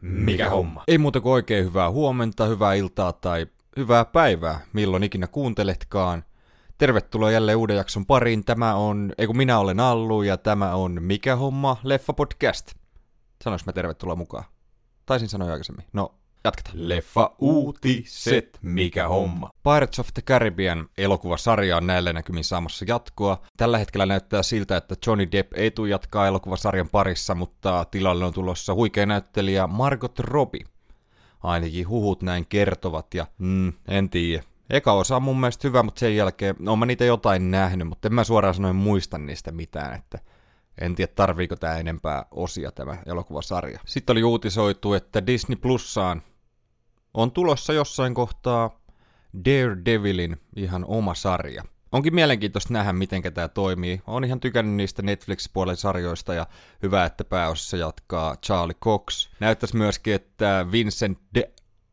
Mikä homma? Ei muuta kuin oikein hyvää huomenta, hyvää iltaa tai hyvää päivää, milloin ikinä kuunteletkaan. Tervetuloa jälleen uuden jakson pariin. Tämä on, ei kun minä olen Allu ja tämä on Mikä homma? Leffa podcast. Sanois mä tervetuloa mukaan? Taisin sanoa aikaisemmin. No, jatketaan. Leffa uutiset. Mikä homma? Pirates of the Caribbean elokuvasarja on näillä näkymin saamassa jatkoa. Tällä hetkellä näyttää siltä, että Johnny Depp ei tule jatkaa elokuvasarjan parissa, mutta tilalle on tulossa huikea näyttelijä Margot Robbie. Ainakin huhut näin kertovat ja mm, en tiedä. Eka osa on mun mielestä hyvä, mutta sen jälkeen, no mä niitä jotain nähnyt, mutta en mä suoraan sanoen muista niistä mitään, että en tiedä tarviiko tämä enempää osia tämä elokuvasarja. Sitten oli uutisoitu, että Disney Plussaan on tulossa jossain kohtaa Daredevilin ihan oma sarja. Onkin mielenkiintoista nähdä, miten tämä toimii. Olen ihan tykännyt niistä Netflix-puolen sarjoista ja hyvä, että pääosassa jatkaa Charlie Cox. Näyttäisi myöskin, että Vincent de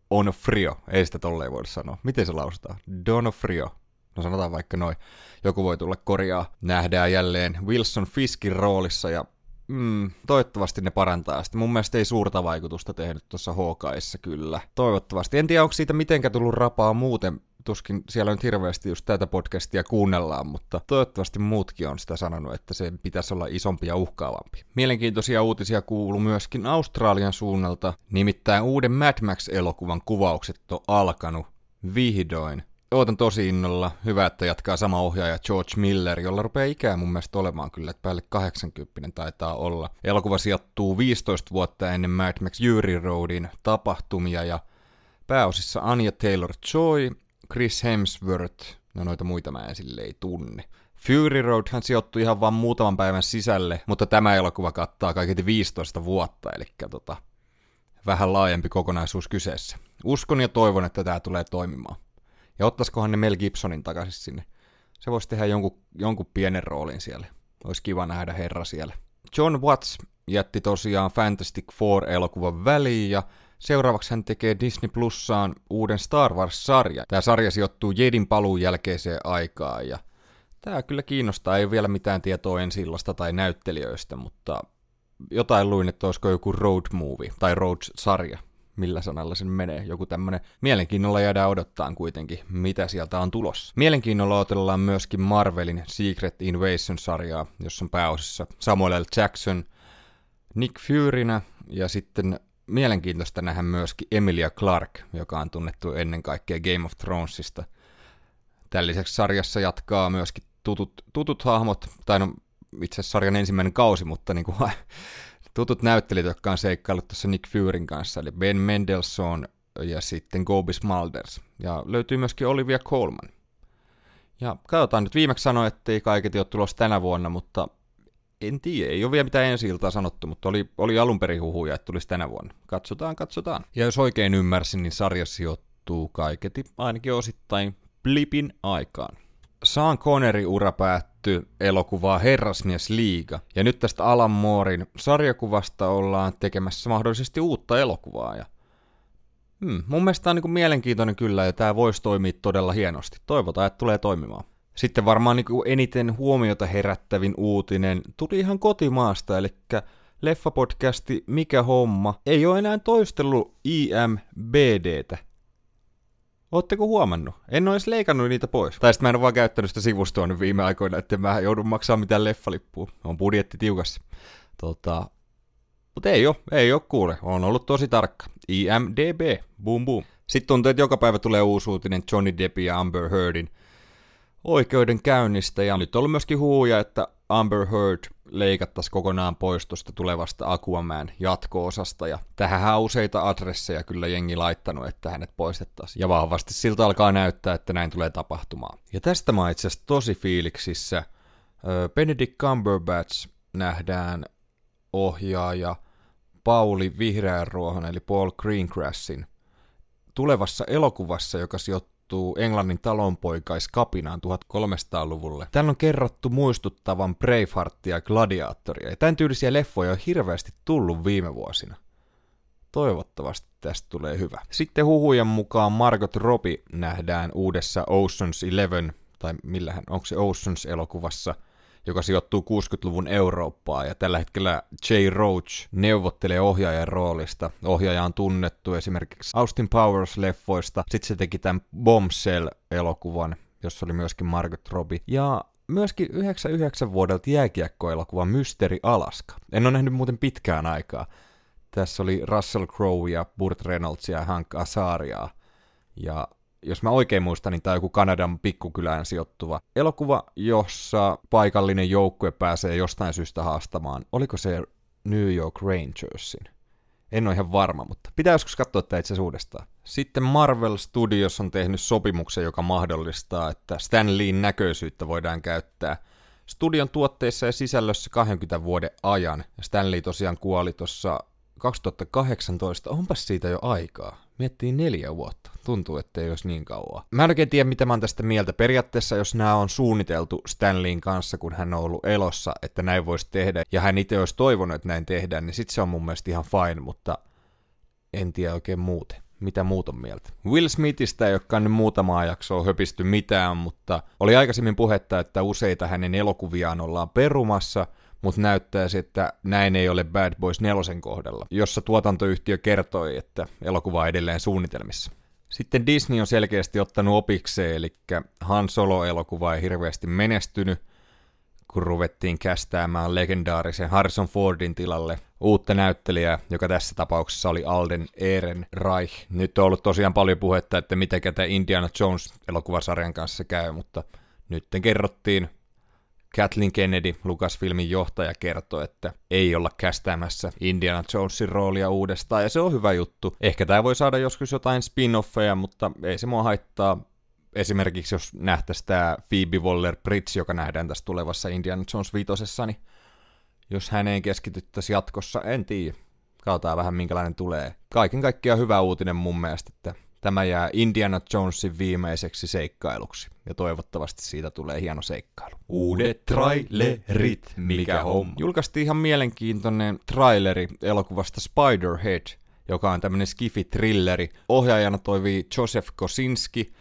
Onofrio, ei sitä tolleen voida sanoa. Miten se lausutaan? Donofrio. No sanotaan vaikka noin. Joku voi tulla korjaa. Nähdään jälleen Wilson Fiskin roolissa ja Mm, toivottavasti ne parantaa sitä. Mun mielestä ei suurta vaikutusta tehnyt tuossa Hawkeissa kyllä. Toivottavasti. En tiedä, onko siitä mitenkä tullut rapaa muuten. Tuskin siellä nyt hirveästi just tätä podcastia kuunnellaan, mutta toivottavasti muutkin on sitä sanonut, että se pitäisi olla isompi ja uhkaavampi. Mielenkiintoisia uutisia kuuluu myöskin Australian suunnalta, nimittäin uuden Mad Max-elokuvan kuvaukset on alkanut vihdoin. Ootan tosi innolla. Hyvä, että jatkaa sama ohjaaja George Miller, jolla rupeaa ikää mun mielestä olemaan kyllä, että päälle 80 taitaa olla. Elokuva sijoittuu 15 vuotta ennen Mad Max Fury Roadin tapahtumia ja pääosissa Anya Taylor-Joy, Chris Hemsworth, no noita muita mä en ei tunne. Fury Roadhan sijoittui ihan vain muutaman päivän sisälle, mutta tämä elokuva kattaa kaiketi 15 vuotta, eli tota, vähän laajempi kokonaisuus kyseessä. Uskon ja toivon, että tämä tulee toimimaan. Ja ottaisikohan ne Mel Gibsonin takaisin sinne. Se voisi tehdä jonkun, jonkun pienen roolin siellä. Olisi kiva nähdä herra siellä. John Watts jätti tosiaan Fantastic Four-elokuvan väliin ja seuraavaksi hän tekee Disney Plussaan uuden Star Wars-sarjan. Tämä sarja sijoittuu Jedin paluun jälkeiseen aikaan ja tämä kyllä kiinnostaa. Ei ole vielä mitään tietoa ensi tai näyttelijöistä, mutta jotain luin, että olisiko joku road movie tai road-sarja millä sanalla sen menee. Joku tämmönen mielenkiinnolla jäädään odottaa kuitenkin, mitä sieltä on tulossa. Mielenkiinnolla otellaan myöskin Marvelin Secret Invasion-sarjaa, jossa on pääosissa Samuel L. Jackson, Nick Furynä ja sitten mielenkiintoista nähdä myöskin Emilia Clark, joka on tunnettu ennen kaikkea Game of Thronesista. Tämän lisäksi sarjassa jatkaa myöskin tutut, tutut hahmot, tai no itse asiassa sarjan ensimmäinen kausi, mutta niin kuin tutut näyttelijät, jotka on seikkaillut tuossa Nick Furyn kanssa, eli Ben Mendelssohn ja sitten Gobi Smulders. Ja löytyy myöskin Olivia Colman. Ja katsotaan nyt, viimeksi sanoin, että ei kaiket ole tulossa tänä vuonna, mutta en tiedä, ei ole vielä mitään ensi sanottu, mutta oli, oli alun perin huhuja, että tulisi tänä vuonna. Katsotaan, katsotaan. Ja jos oikein ymmärsin, niin sarja sijoittuu kaiketi ainakin osittain Blipin aikaan. Sean Connery ura päättyi elokuvaa Herrasmies Liiga, ja nyt tästä Alan Moorin sarjakuvasta ollaan tekemässä mahdollisesti uutta elokuvaa, ja hmm, mun mielestä tämä on niin mielenkiintoinen kyllä, ja tämä voisi toimia todella hienosti. Toivotaan, että tulee toimimaan. Sitten varmaan niin eniten huomiota herättävin uutinen tuli ihan kotimaasta, eli leffapodcasti Mikä homma ei ole enää toistellut IMBDtä. Ootteko huomannut? En ole edes leikannut niitä pois. Tai sitten mä en ole vaan käyttänyt sitä sivustoa nyt viime aikoina, että mä joudun maksamaan mitään leffalippua. On budjetti tiukassa. Tota, mutta ei ole, ei ole kuule. On ollut tosi tarkka. IMDB, boom boom. Sitten tuntuu, että joka päivä tulee uusi uutinen Johnny Depp ja Amber Heardin oikeudenkäynnistä. Ja nyt on ollut myöskin huuja, että Amber Heard leikattaisiin kokonaan pois tuosta tulevasta Aquaman jatko-osasta, ja tähän on useita adresseja kyllä jengi laittanut, että hänet poistettaisiin. Ja vahvasti siltä alkaa näyttää, että näin tulee tapahtumaan. Ja tästä mä itse asiassa tosi fiiliksissä. Benedict Cumberbatch nähdään ohjaaja Pauli Vihreänruohon eli Paul Greengrassin tulevassa elokuvassa, joka sijoittuu sijoittuu Englannin talonpoikaiskapinaan 1300-luvulle. Täällä on kerrottu muistuttavan Braveheartia ja Gladiatoria, ja tämän tyylisiä leffoja on hirveästi tullut viime vuosina. Toivottavasti tästä tulee hyvä. Sitten huhujen mukaan Margot Robbie nähdään uudessa Ocean's Eleven, tai millähän, onko se Ocean's-elokuvassa, joka sijoittuu 60-luvun Eurooppaan, ja tällä hetkellä Jay Roach neuvottelee ohjaajan roolista. Ohjaaja on tunnettu esimerkiksi Austin Powers-leffoista, sitten se teki tämän Bombshell-elokuvan, jossa oli myöskin Margot Robbie, ja myöskin 99 vuodelta jääkiekkoelokuva Mystery Alaska. En ole nähnyt muuten pitkään aikaa. Tässä oli Russell Crowe ja Burt Reynolds ja Hank Azaria. Ja jos mä oikein muistan, niin tämä on joku Kanadan pikkukylään sijoittuva elokuva, jossa paikallinen joukkue pääsee jostain syystä haastamaan. Oliko se New York Rangersin? En ole ihan varma, mutta pitää joskus katsoa tämä itse uudestaan. Sitten Marvel Studios on tehnyt sopimuksen, joka mahdollistaa, että Stan Leein näköisyyttä voidaan käyttää studion tuotteissa ja sisällössä 20 vuoden ajan. Stan Lee tosiaan kuoli tuossa 2018, onpas siitä jo aikaa. Miettii neljä vuotta. Tuntuu, että ei olisi niin kauan. Mä en oikein tiedä, mitä mä oon tästä mieltä. Periaatteessa, jos nämä on suunniteltu Stanleyin kanssa, kun hän on ollut elossa, että näin voisi tehdä, ja hän itse olisi toivonut, että näin tehdään, niin sit se on mun mielestä ihan fine, mutta en tiedä oikein muuten. Mitä muut on mieltä? Will Smithistä ei olekaan nyt muutamaa jaksoa höpisty mitään, mutta oli aikaisemmin puhetta, että useita hänen elokuviaan ollaan perumassa – mutta näyttäisi, että näin ei ole Bad Boys 4 kohdalla, jossa tuotantoyhtiö kertoi, että elokuva on edelleen suunnitelmissa. Sitten Disney on selkeästi ottanut opikseen, eli Han Solo-elokuva ei hirveästi menestynyt, kun ruvettiin kästäämään legendaarisen Harrison Fordin tilalle uutta näyttelijää, joka tässä tapauksessa oli Alden Ehrenreich. Nyt on ollut tosiaan paljon puhetta, että mitä tämä Indiana Jones-elokuvasarjan kanssa käy, mutta nyt kerrottiin Kathleen Kennedy, Lucasfilmin johtaja, kertoi, että ei olla kästäämässä Indiana Jonesin roolia uudestaan, ja se on hyvä juttu. Ehkä tämä voi saada joskus jotain spin-offeja, mutta ei se mua haittaa. Esimerkiksi jos nähtäisiin tämä Phoebe Waller-Bridge, joka nähdään tässä tulevassa Indiana Jones viitosessa, niin jos häneen keskityttäisiin jatkossa, en tiedä. Katsotaan vähän minkälainen tulee. Kaiken kaikkiaan hyvä uutinen mun mielestä, että tämä jää Indiana Jonesin viimeiseksi seikkailuksi, ja toivottavasti siitä tulee hieno seikkailu. Uudet trailerit, mikä on. Julkaistiin ihan mielenkiintoinen traileri elokuvasta Spiderhead, joka on tämmöinen skifi-trilleri. Ohjaajana toivii Joseph Kosinski,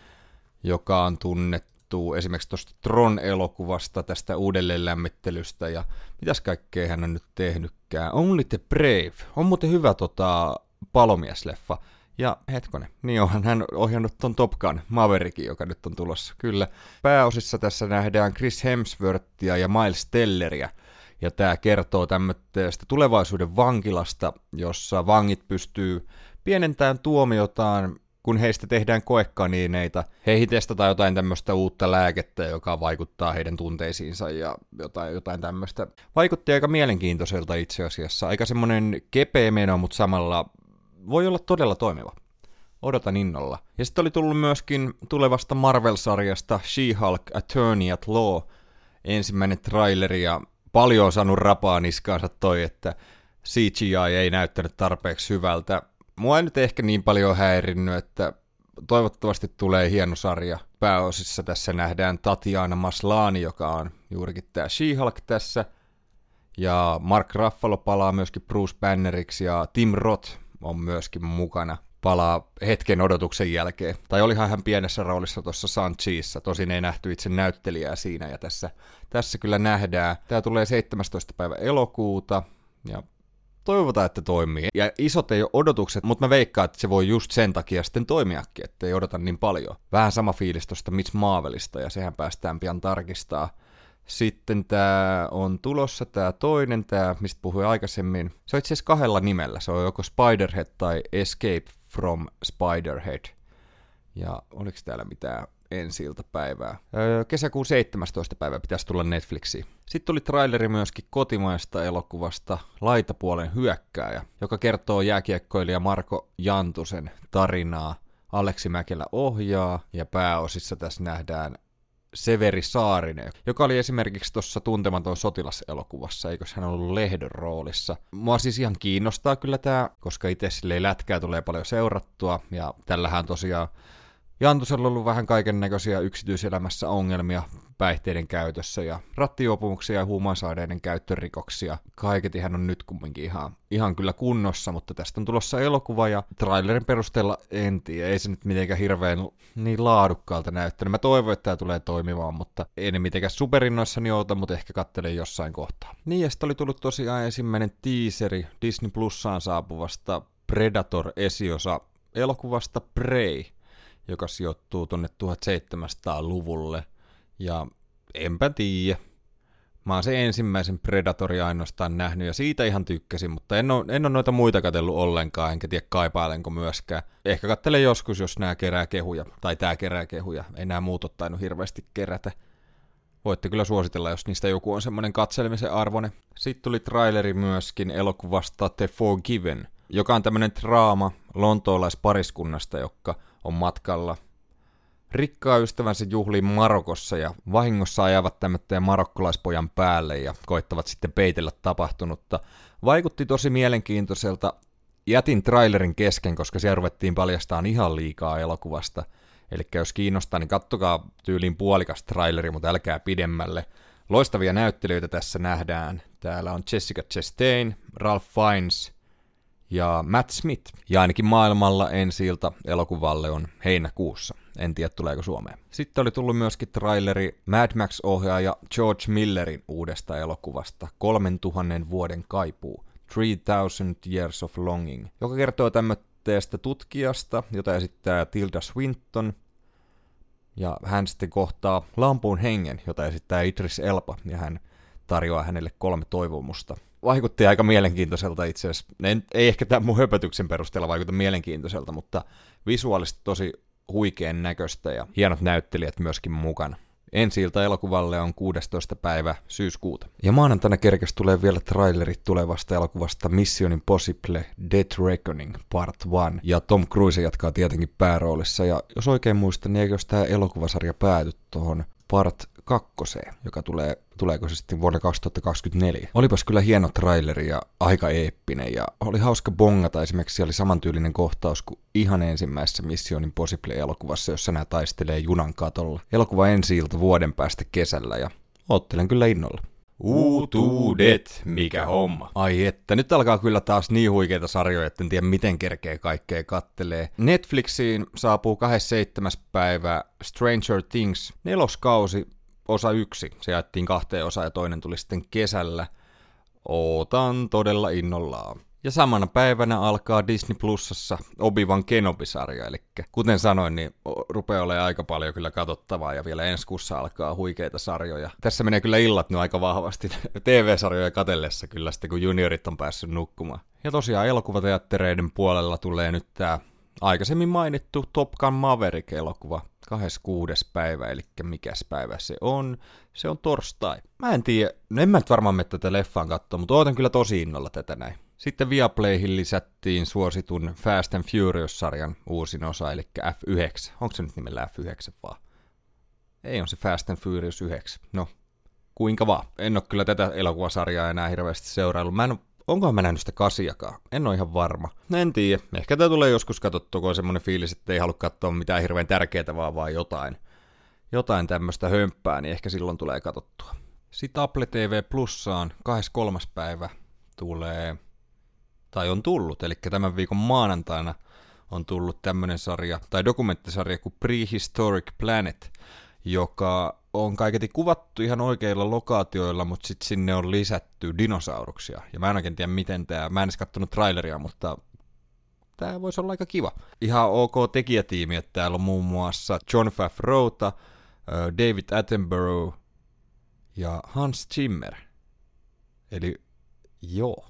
joka on tunnettu esimerkiksi tuosta Tron-elokuvasta, tästä uudelleenlämmittelystä, ja mitäs kaikkea hän on nyt tehnytkään. Only the Brave. On muuten hyvä tota, palomiesleffa. Ja hetkonen, niin onhan hän ohjannut ton Top Gun Maverickin, joka nyt on tulossa. Kyllä. Pääosissa tässä nähdään Chris Hemsworthia ja Miles Telleria. Ja tämä kertoo tämmöistä tulevaisuuden vankilasta, jossa vangit pystyy pienentämään tuomiotaan, kun heistä tehdään koekaniineita. Heihin testataan jotain tämmöistä uutta lääkettä, joka vaikuttaa heidän tunteisiinsa ja jotain, jotain tämmöistä. Vaikutti aika mielenkiintoiselta itse asiassa. Aika semmonen kepeä meno, mutta samalla voi olla todella toimiva. Odotan innolla. Ja sitten oli tullut myöskin tulevasta Marvel-sarjasta She-Hulk Attorney at Law ensimmäinen traileri ja paljon on saanut rapaa niskaansa toi, että CGI ei näyttänyt tarpeeksi hyvältä. Mua ei nyt ehkä niin paljon häirinnyt, että toivottavasti tulee hieno sarja. Pääosissa tässä nähdään Tatiana Maslani, joka on juurikin tämä She-Hulk tässä. Ja Mark Ruffalo palaa myöskin Bruce Banneriksi ja Tim Roth on myöskin mukana palaa hetken odotuksen jälkeen. Tai olihan hän pienessä roolissa tuossa Sanchiissa, tosin ei nähty itse näyttelijää siinä, ja tässä, tässä kyllä nähdään. Tämä tulee 17. päivä elokuuta, ja toivotaan, että toimii. Ja isot ei ole odotukset, mutta mä veikkaan, että se voi just sen takia sitten toimiakin, että ei odota niin paljon. Vähän sama fiilis tuosta Mitch Marvelista, ja sehän päästään pian tarkistaa. Sitten tämä on tulossa tämä toinen, tämä mistä puhuin aikaisemmin. Se on itse asiassa kahdella nimellä. Se on joko Spiderhead tai Escape from Spiderhead. Ja oliko täällä mitään ensi päivää. Öö, kesäkuun 17. päivä pitäisi tulla Netflixiin. Sitten tuli traileri myöskin kotimaista elokuvasta Laitapuolen hyökkääjä, joka kertoo jääkiekkoilija Marko Jantusen tarinaa. Aleksi Mäkelä ohjaa ja pääosissa tässä nähdään Severi Saarinen, joka oli esimerkiksi tuossa Tuntematon sotilaselokuvassa, eikös hän ollut lehdon roolissa. Mua siis ihan kiinnostaa kyllä tämä, koska itse silleen lätkää tulee paljon seurattua, ja tällähän tosiaan Jantusella on ollut vähän kaiken näköisiä yksityiselämässä ongelmia, päihteiden käytössä ja rattijuopumuksia ja huumausaineiden käyttörikoksia. Kaiketi hän on nyt kumminkin ihan, ihan kyllä kunnossa, mutta tästä on tulossa elokuva ja trailerin perusteella en tiedä, ei se nyt mitenkään hirveän niin laadukkaalta näyttänyt. Mä toivon, että tämä tulee toimimaan, mutta ei ne mitenkään superinnoissani outa, mutta ehkä kattelen jossain kohtaa. Niin ja sitten oli tullut tosiaan ensimmäinen teaseri Disney Plussaan saapuvasta Predator-esiosa elokuvasta Prey, joka sijoittuu tuonne 1700-luvulle. Ja enpä tiedä. Mä oon se ensimmäisen Predatorin ainoastaan nähnyt ja siitä ihan tykkäsin, mutta en ole, en ole noita muita katsellut ollenkaan, enkä tiedä kaipailenko myöskään. Ehkä kattelen joskus, jos nämä kerää kehuja, tai tää kerää kehuja. Ei nämä muut ole tainnut hirveästi kerätä. Voitte kyllä suositella, jos niistä joku on semmoinen katselemisen arvone. Sitten tuli traileri myöskin elokuvasta The Forgiven, joka on tämmöinen draama lontoolaispariskunnasta, joka on matkalla rikkaa ystävänsä juhliin Marokossa ja vahingossa ajavat tämmöisen marokkolaispojan päälle ja koittavat sitten peitellä tapahtunutta. Vaikutti tosi mielenkiintoiselta. Jätin trailerin kesken, koska siellä ruvettiin paljastaan ihan liikaa elokuvasta. Eli jos kiinnostaa, niin kattokaa tyyliin puolikas traileri, mutta älkää pidemmälle. Loistavia näyttelijöitä tässä nähdään. Täällä on Jessica Chastain, Ralph Fiennes ja Matt Smith. Ja ainakin maailmalla ensi elokuvalle on heinäkuussa. En tiedä, tuleeko Suomeen. Sitten oli tullut myöskin traileri Mad Max-ohjaaja George Millerin uudesta elokuvasta 3000 vuoden kaipuu. 3000 Years of Longing, joka kertoo tämmöistä tutkijasta, jota esittää Tilda Swinton, ja hän sitten kohtaa lampuun hengen, jota esittää Idris Elba, ja hän tarjoaa hänelle kolme toivomusta. Vaikutti aika mielenkiintoiselta itse asiassa. ei ehkä tämän mun höpötyksen perusteella vaikuta mielenkiintoiselta, mutta visuaalisesti tosi huikean näköistä ja hienot näyttelijät myöskin mukana. Ensi ilta elokuvalle on 16. päivä syyskuuta. Ja maanantaina kerkes tulee vielä trailerit tulevasta elokuvasta Mission Impossible Death Reckoning Part 1. Ja Tom Cruise jatkaa tietenkin pääroolissa. Ja jos oikein muistan, niin eikö tämä elokuvasarja pääty tuohon Part kakkoseen, joka tulee, tuleeko se sitten vuonna 2024. Olipas kyllä hieno traileri ja aika eeppinen ja oli hauska bongata esimerkiksi, oli samantyylinen kohtaus kuin ihan ensimmäisessä Mission Impossible-elokuvassa, jossa nämä taistelee junan katolla. Elokuva ensi vuoden päästä kesällä ja ottelen kyllä innolla. Uutuudet, mikä homma. Ai että, nyt alkaa kyllä taas niin huikeita sarjoja, että en tiedä miten kerkee kaikkea kattelee. Netflixiin saapuu 27. päivä Stranger Things neloskausi osa yksi. Se jaettiin kahteen osaan ja toinen tuli sitten kesällä. Ootan todella innollaan. Ja samana päivänä alkaa Disney Plusassa Obi-Wan Kenobi-sarja, eli kuten sanoin, niin rupeaa olemaan aika paljon kyllä katsottavaa, ja vielä ensi kuussa alkaa huikeita sarjoja. Tässä menee kyllä illat nyt aika vahvasti TV-sarjoja katellessa kyllä sitten, kun juniorit on päässyt nukkumaan. Ja tosiaan elokuvateattereiden puolella tulee nyt tämä aikaisemmin mainittu Top Gun Maverick-elokuva, 26. päivä, eli mikäs päivä se on. Se on torstai. Mä en tiedä, no en mä nyt varmaan mene tätä leffaan katsoa, mutta ootan kyllä tosi innolla tätä näin. Sitten Viaplayhin lisättiin suositun Fast and Furious-sarjan uusin osa, eli F9. Onko se nyt nimellä F9 vaan? Ei on se Fast and Furious 9. No, kuinka vaan. En ole kyllä tätä elokuvasarjaa enää hirveästi seuraillut. Mä en Onkohan mä nähnyt sitä kasiakaan? En ole ihan varma. En tiedä. Ehkä tää tulee joskus katsottua, kun on semmonen fiilis, että ei halua katsoa mitään hirveän tärkeää, vaan vaan jotain, jotain tämmöistä hömppää, niin ehkä silloin tulee katsottua. Sitten Apple TV Plussaan 23. päivä tulee, tai on tullut, eli tämän viikon maanantaina on tullut tämmönen sarja, tai dokumenttisarja kuin Prehistoric Planet, joka on kaiketi kuvattu ihan oikeilla lokaatioilla, mutta sitten sinne on lisätty dinosauruksia. Ja mä en oikein tiedä miten tämä, mä en edes kattonut traileria, mutta tämä voisi olla aika kiva. Ihan ok tekijätiimi, että täällä on muun muassa John Favreauta, David Attenborough ja Hans Zimmer. Eli joo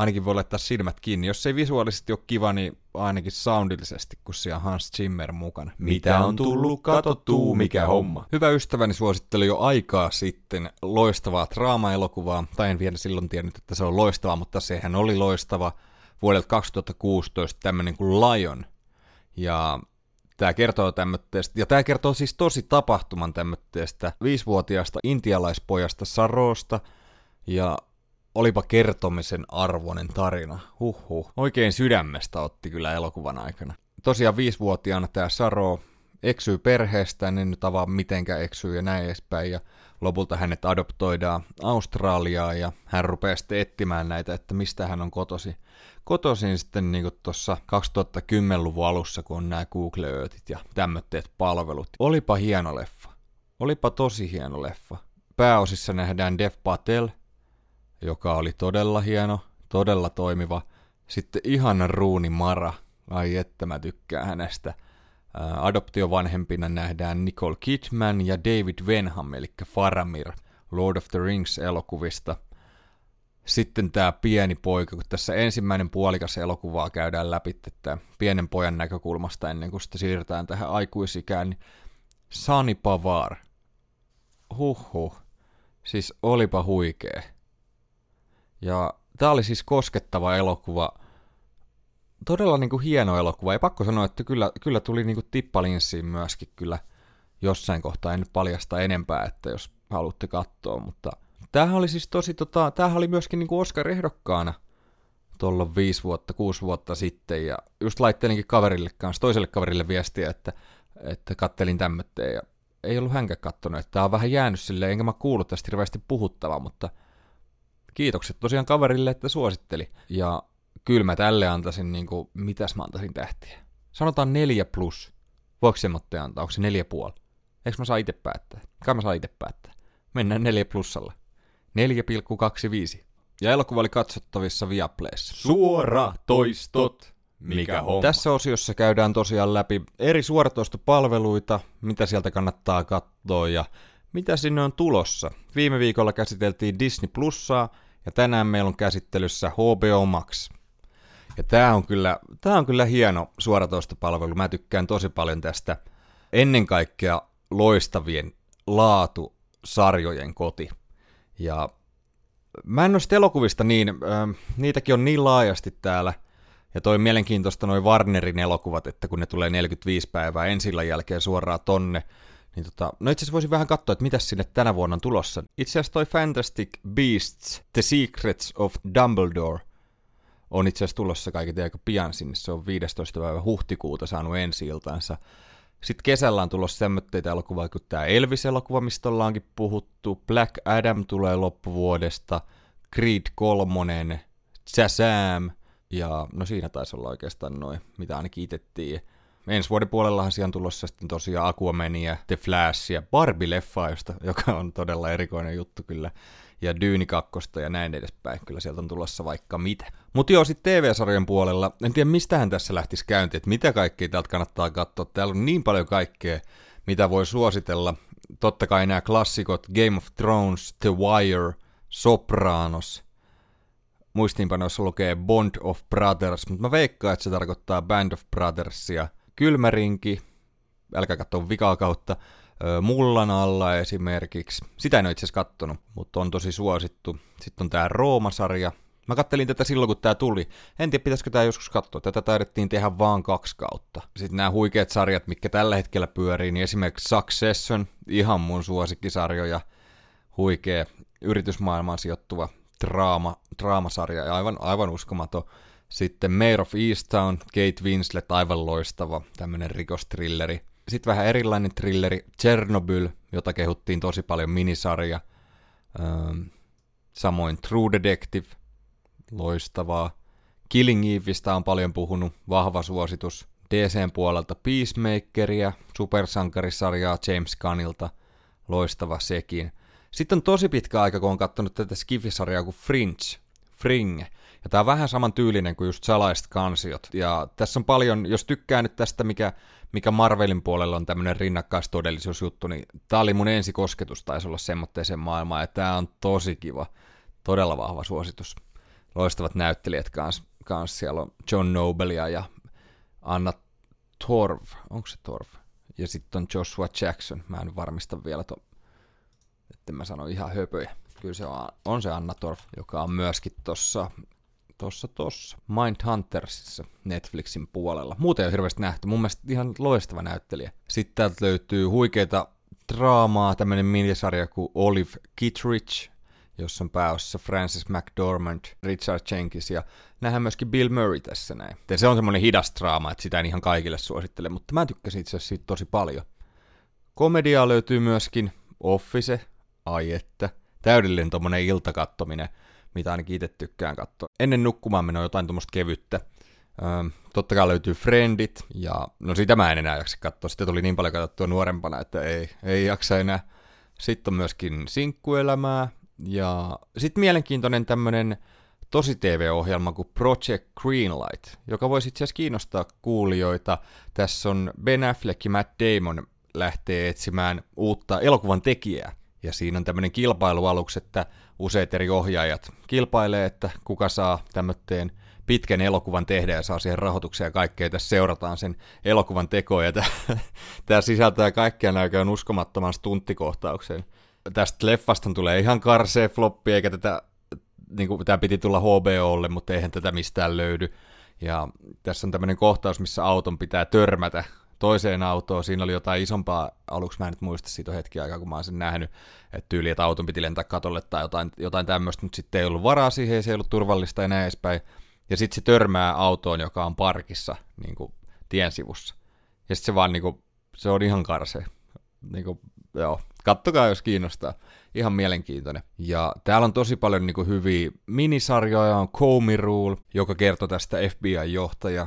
ainakin voi laittaa silmät kiinni. Jos se ei visuaalisesti ole kiva, niin ainakin soundillisesti, kun siellä on Hans Zimmer mukana. Mitä on tullut katsottua, mikä homma? Hyvä ystäväni suositteli jo aikaa sitten loistavaa draama-elokuvaa, tai en vielä silloin tiennyt, että se on loistava, mutta sehän oli loistava vuodelta 2016 tämmöinen kuin Lion. Ja Tämä kertoo tämmöistä, ja tämä kertoo siis tosi tapahtuman tämmöistä viisivuotiaasta intialaispojasta Sarosta, ja olipa kertomisen arvoinen tarina. Huhhuh. Oikein sydämestä otti kyllä elokuvan aikana. Tosiaan viisivuotiaana tämä Saro eksyy perheestään, en nyt avaa mitenkä eksyy ja näin edespäin, ja lopulta hänet adoptoidaan Australiaan, ja hän rupeaa sitten etsimään näitä, että mistä hän on kotosi. Kotoisin sitten niin tuossa 2010-luvun alussa, kun on nämä Google Earthit ja tämmöitteet palvelut. Olipa hieno leffa. Olipa tosi hieno leffa. Pääosissa nähdään Dev Patel, joka oli todella hieno, todella toimiva. Sitten ihana Ruuni Mara, ai että mä tykkään hänestä. Adoptiovanhempina nähdään Nicole Kidman ja David Wenham, eli Faramir, Lord of the Rings-elokuvista. Sitten tämä pieni poika, kun tässä ensimmäinen puolikas elokuvaa käydään läpi että pienen pojan näkökulmasta ennen kuin sitten siirrytään tähän aikuisikään, niin Sani Pavar. Huhhuh. Siis olipa huikee. Ja tämä oli siis koskettava elokuva. Todella niin kuin hieno elokuva. Ja pakko sanoa, että kyllä, kyllä tuli niin kuin tippalinssiin myöskin kyllä jossain kohtaa. En nyt paljasta enempää, että jos haluatte katsoa, mutta tämähän oli siis tosi, tota, tämähän oli myöskin niin kuin Oscar-ehdokkaana tuolla viisi vuotta, kuusi vuotta sitten, ja just laittelinkin kaverille kanssa, toiselle kaverille viestiä, että, että kattelin tämmötteen, ja ei ollut hänkään kattonut, että tämä on vähän jäänyt silleen, enkä mä kuullut tästä hirveästi puhuttavaa, mutta kiitokset tosiaan kaverille, että suositteli. Ja kyllä mä tälle antaisin, niin kuin, mitäs mä antaisin tähtiä? Sanotaan neljä plus. Voiko se antaa? Onko se neljä puoli? Eikö mä saa itse päättää? Kai mä saa itse päättää. Mennään neljä plussalla. 4,25. Ja elokuva oli katsottavissa Viaplayssa. Suora toistot. Mikä homma? Tässä osiossa käydään tosiaan läpi eri suoratoistopalveluita, mitä sieltä kannattaa katsoa ja mitä sinne on tulossa. Viime viikolla käsiteltiin Disney Plussaa ja tänään meillä on käsittelyssä HBO Max. Ja tämä on kyllä, tää on kyllä hieno suoratoistopalvelu. Mä tykkään tosi paljon tästä ennen kaikkea loistavien laatusarjojen koti. Ja mä en noista elokuvista niin, äh, niitäkin on niin laajasti täällä – ja toi mielenkiintoista noin Warnerin elokuvat, että kun ne tulee 45 päivää ensillan jälkeen suoraan tonne, niin tota, no itse asiassa voisin vähän katsoa, että mitä sinne tänä vuonna on tulossa. Itse asiassa toi Fantastic Beasts, The Secrets of Dumbledore, on itse asiassa tulossa kaiken aika pian sinne. Se on 15. päivä huhtikuuta saanut ensi iltaansa. Sitten kesällä on tulossa semmoitteita elokuvaa kuin tämä Elvis-elokuva, mistä ollaankin puhuttu. Black Adam tulee loppuvuodesta. Creed 3, Shazam, ja no siinä taisi olla oikeastaan noin, mitä ainakin itse Ensi vuoden puolellahan siellä on tulossa sitten tosiaan Aquamania, The Flash ja Barbie-leffa, josta, joka on todella erikoinen juttu kyllä. Ja Dyyni 2 ja näin edespäin. Kyllä sieltä on tulossa vaikka mitä. Mutta joo, sitten TV-sarjan puolella, en tiedä mistähän tässä lähtisi käynti, että mitä kaikkea täältä kannattaa katsoa. Täällä on niin paljon kaikkea, mitä voi suositella. Totta kai nämä klassikot Game of Thrones, The Wire, Sopranos – muistiinpanoissa lukee Bond of Brothers, mutta mä veikkaan, että se tarkoittaa Band of Brothersia. Kylmärinki, älkää katsoa vikaa kautta, Mullan alla esimerkiksi. Sitä en ole itse asiassa kattonut, mutta on tosi suosittu. Sitten on tää Rooma-sarja. Mä kattelin tätä silloin, kun tää tuli. En tiedä, pitäisikö tää joskus katsoa. Tätä taidettiin tehdä vaan kaksi kautta. Sitten nämä huikeat sarjat, mitkä tällä hetkellä pyörii, niin esimerkiksi Succession, ihan mun suosikkisarjoja. Huikea yritysmaailmaan sijoittuva draama, draamasarja ja aivan, aivan uskomaton. Sitten Mayor of Easttown, Kate Winslet, aivan loistava, tämmönen rikostrilleri. Sitten vähän erilainen trilleri, Chernobyl, jota kehuttiin tosi paljon minisarja. Samoin True Detective, loistavaa. Killing Eveistä on paljon puhunut, vahva suositus. DCn puolelta Peacemakeria, supersankarisarjaa James Gunnilta, loistava sekin. Sitten on tosi pitkä aika, kun on katsonut tätä skifisarjaa kuin Fringe, Fringe. Ja tää on vähän saman tyylinen kuin just salaiset kansiot. Ja tässä on paljon, jos tykkää nyt tästä, mikä, mikä Marvelin puolella on tämmöinen rinnakkaistodellisuusjuttu, niin tää oli mun ensikosketus, taisi olla semmoitteeseen maailmaan, ja tää on tosi kiva. Todella vahva suositus. Loistavat näyttelijät kanssa. Kans. Siellä on John Nobelia ja Anna Torv. Onko se Torv? Ja sitten on Joshua Jackson. Mä en varmista vielä to, että mä sano ihan höpöjä. Kyllä se on, on se Anna Torf, joka on myöskin tossa, tossa, tossa Mindhuntersissa Netflixin puolella. Muuten ei ole hirveästi nähty, mun mielestä ihan loistava näyttelijä. Sitten täältä löytyy huikeita draamaa, tämmönen minisarja kuin Olive Kittridge, jossa on pääosassa Francis McDormand, Richard Jenkins ja nähdään myöskin Bill Murray tässä näin. Ja se on semmoinen hidas draama, että sitä en ihan kaikille suosittele, mutta mä tykkäsin itse asiassa siitä tosi paljon. Komediaa löytyy myöskin Office, ai että, täydellinen tommonen iltakattominen, mitä ainakin itse tykkään katsoa. Ennen nukkumaan menoa jotain tuommoista kevyttä. Öö, totta kai löytyy Friendit, ja no sitä mä en enää jaksa katsoa. Sitten tuli niin paljon katsottua nuorempana, että ei, ei jaksa enää. Sitten on myöskin sinkkuelämää, ja sitten mielenkiintoinen tämmönen tosi TV-ohjelma kuin Project Greenlight, joka voisi itse asiassa kiinnostaa kuulijoita. Tässä on Ben Affleck ja Matt Damon lähtee etsimään uutta elokuvan tekijää. Ja siinä on tämmöinen kilpailualus, että useat eri ohjaajat kilpailee, että kuka saa tämmöteen pitkän elokuvan tehdä ja saa siihen rahoituksia ja kaikkea. Tässä seurataan sen elokuvan tekoa ja tämä sisältää kaikkia näköjään uskomattoman stunttikohtauksen. Tästä leffasta tulee ihan karsee floppi, eikä tätä, niin kuin, tämä piti tulla HBOlle, mutta eihän tätä mistään löydy. Ja tässä on tämmöinen kohtaus, missä auton pitää törmätä toiseen autoon. Siinä oli jotain isompaa, aluksi mä en nyt muista siitä hetki aikaa, kun mä oon sen nähnyt, että tyyli, että auton piti lentää katolle tai jotain, jotain tämmöistä, mutta sitten ei ollut varaa siihen se ei ollut turvallista ja näin edespäin. Ja sitten se törmää autoon, joka on parkissa niin kuin tien sivussa. Ja sitten se vaan, niin kuin, se on ihan karse. Niin kuin, joo, kattokaa jos kiinnostaa. Ihan mielenkiintoinen. Ja täällä on tosi paljon niin kuin, hyviä minisarjoja, on Comey Rule, joka kertoo tästä FBI-johtaja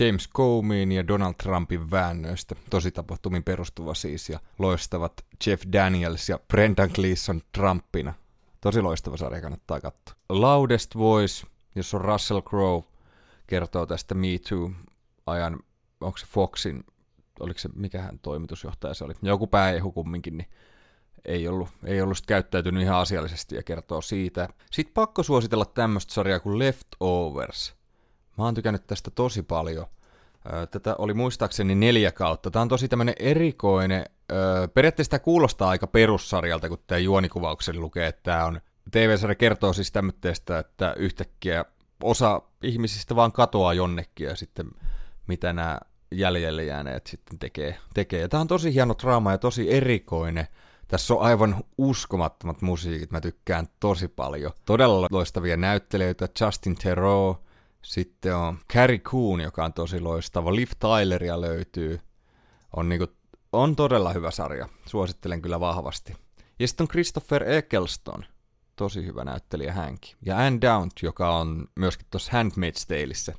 James Comeyin ja Donald Trumpin väännöistä, tosi tapahtumin perustuva siis, ja loistavat Jeff Daniels ja Brendan Gleeson Trumpina. Tosi loistava sarja, kannattaa katsoa. Loudest Voice, jos on Russell Crowe, kertoo tästä Me Too-ajan, onko se Foxin, oliko se, mikähän toimitusjohtaja se oli, joku pääehu kumminkin, niin ei ollut, ei ollut käyttäytynyt ihan asiallisesti ja kertoo siitä. Sitten pakko suositella tämmöistä sarjaa kuin Leftovers. Mä oon tykännyt tästä tosi paljon. Tätä oli muistaakseni neljä kautta. Tämä on tosi tämmöinen erikoinen. Periaatteessa tämä kuulostaa aika perussarjalta, kun tämä juonikuvauksen lukee, että tämä on TV-sarja kertoo siis tämmöistä, että yhtäkkiä osa ihmisistä vaan katoaa jonnekin ja sitten mitä nämä jäljelle jääneet sitten tekee. tekee. Ja tämä on tosi hieno draama ja tosi erikoinen. Tässä on aivan uskomattomat musiikit, mä tykkään tosi paljon. Todella loistavia näyttelijöitä, Justin Theroux, sitten on Carrie Coon, joka on tosi loistava. Liv Tyleria löytyy. On, niinku, on todella hyvä sarja. Suosittelen kyllä vahvasti. Ja sitten on Christopher Eccleston. Tosi hyvä näyttelijä hänkin. Ja Anne Downt, joka on myöskin tuossa Handmaid's Taleissa.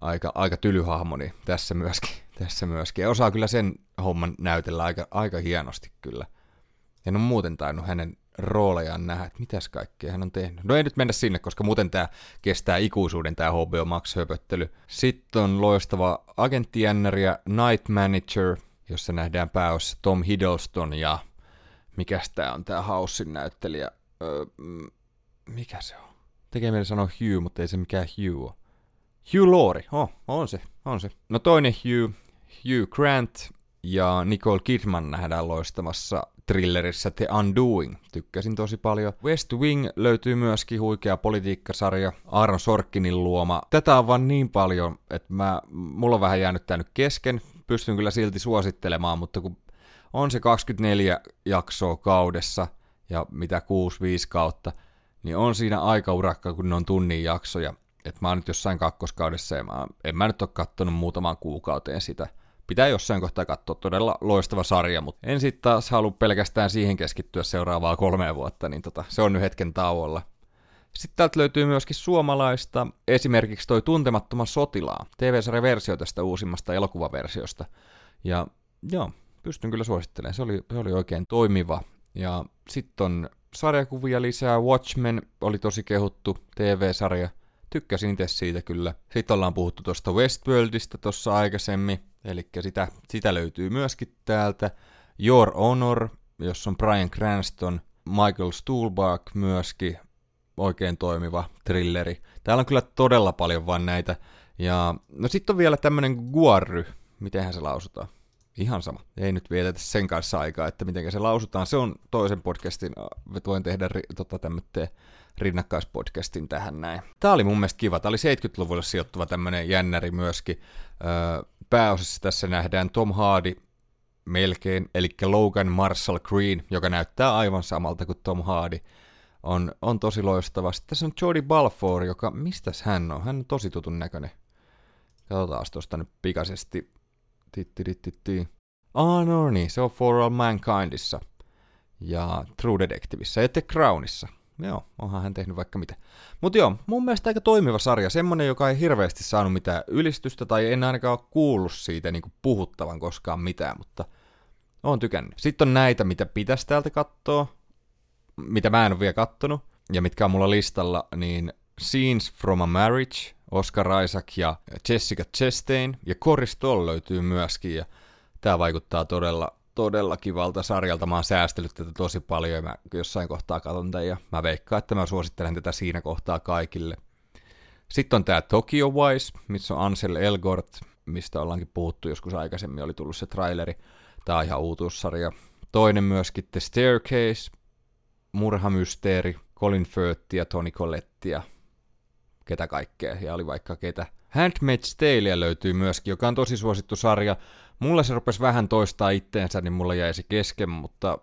Aika, aika tylyhahmoni tässä myöskin. Tässä myöskin. Ja osaa kyllä sen homman näytellä aika, aika hienosti kyllä. En ole muuten tainnut hänen roolejaan nähdä, että mitäs kaikkea hän on tehnyt. No ei nyt mennä sinne, koska muuten tämä kestää ikuisuuden tämä HBO Max-höpöttely. Sitten on loistava agenttijännäri ja Night Manager, jossa nähdään pääossa Tom Hiddleston ja mikäs tää on tää Housein näyttelijä. Öö, mikä se on? Tekee mieli sanoa Hugh, mutta ei se mikään Hugh ole. Hugh Laurie, oh, on se, on se. No toinen Hugh, Hugh Grant ja Nicole Kidman nähdään loistamassa thrillerissä The Undoing. Tykkäsin tosi paljon. West Wing löytyy myöskin huikea politiikkasarja, Aaron Sorkinin luoma. Tätä on vaan niin paljon, että mä, mulla on vähän jäänyt tää nyt kesken. Pystyn kyllä silti suosittelemaan, mutta kun on se 24 jaksoa kaudessa ja mitä 6-5 kautta, niin on siinä aika urakka, kun ne on tunnin jaksoja. Et mä oon nyt jossain kakkoskaudessa ja mä, en mä nyt ole kattonut muutamaan kuukauteen sitä – pitää jossain kohtaa katsoa todella loistava sarja, mutta en sitten taas halua pelkästään siihen keskittyä seuraavaa kolmea vuotta, niin tota, se on nyt hetken tauolla. Sitten täältä löytyy myöskin suomalaista, esimerkiksi toi Tuntemattoman sotilaa, TV-sarjaversio tästä uusimmasta elokuvaversiosta. Ja joo, pystyn kyllä suosittelemaan, se oli, se oli oikein toimiva. Ja sitten on sarjakuvia lisää, Watchmen oli tosi kehuttu TV-sarja, tykkäsin itse siitä kyllä. Sitten ollaan puhuttu tuosta Westworldista tuossa aikaisemmin, Eli sitä, sitä löytyy myöskin täältä. Your Honor, jossa on Brian Cranston, Michael Stuhlbarg myöskin, oikein toimiva thrilleri. Täällä on kyllä todella paljon vaan näitä. Ja no sitten on vielä tämmönen Guarry, mitenhän se lausutaan. Ihan sama. Ei nyt vietetä sen kanssa aikaa, että miten se lausutaan. Se on toisen podcastin, voin tehdä tota, tämmöteen rinnakkaispodcastin tähän näin. Tää oli mun mielestä kiva. Tää oli 70-luvulle sijoittuva tämmönen jännäri myöskin. Öö, pääosassa tässä nähdään Tom Hardy melkein, eli Logan Marshall Green, joka näyttää aivan samalta kuin Tom Hardy. on, on tosi loistava. Sitten tässä on Jodie Balfour, joka, mistäs hän on? Hän on tosi tutun näköinen. Katsotaan tuosta nyt pikaisesti. Tittirittiti. Ah, no niin, se on For All Mankindissa. Ja True Detectiveissa ja The Crownissa. Joo, onhan hän tehnyt vaikka mitä. Mutta joo, mun mielestä aika toimiva sarja. Semmonen, joka ei hirveästi saanut mitään ylistystä, tai en ainakaan ole kuullut siitä niin kuin puhuttavan koskaan mitään, mutta oon tykännyt. Sitten on näitä, mitä pitäisi täältä katsoa, mitä mä en ole vielä kattonut, ja mitkä on mulla listalla, niin Scenes from a Marriage, Oscar Isaac ja Jessica Chastain, ja Cory Stoll löytyy myöskin, ja tää vaikuttaa todella todella kivalta sarjalta. Mä oon säästellyt tätä tosi paljon ja mä jossain kohtaa katon tämän ja mä veikkaan, että mä suosittelen tätä siinä kohtaa kaikille. Sitten on tää Tokyo Wise, missä on Ansel Elgort, mistä ollaankin puhuttu joskus aikaisemmin, oli tullut se traileri. Tää on ihan uutuussarja. Toinen myöskin The Staircase, Murhamysteeri, Colin Firth ja Toni Colletti ja ketä kaikkea, ja oli vaikka ketä. Handmaid's Tale löytyy myöskin, joka on tosi suosittu sarja. Mulla se rupesi vähän toistaa itteensä, niin mulla jäi se kesken, mutta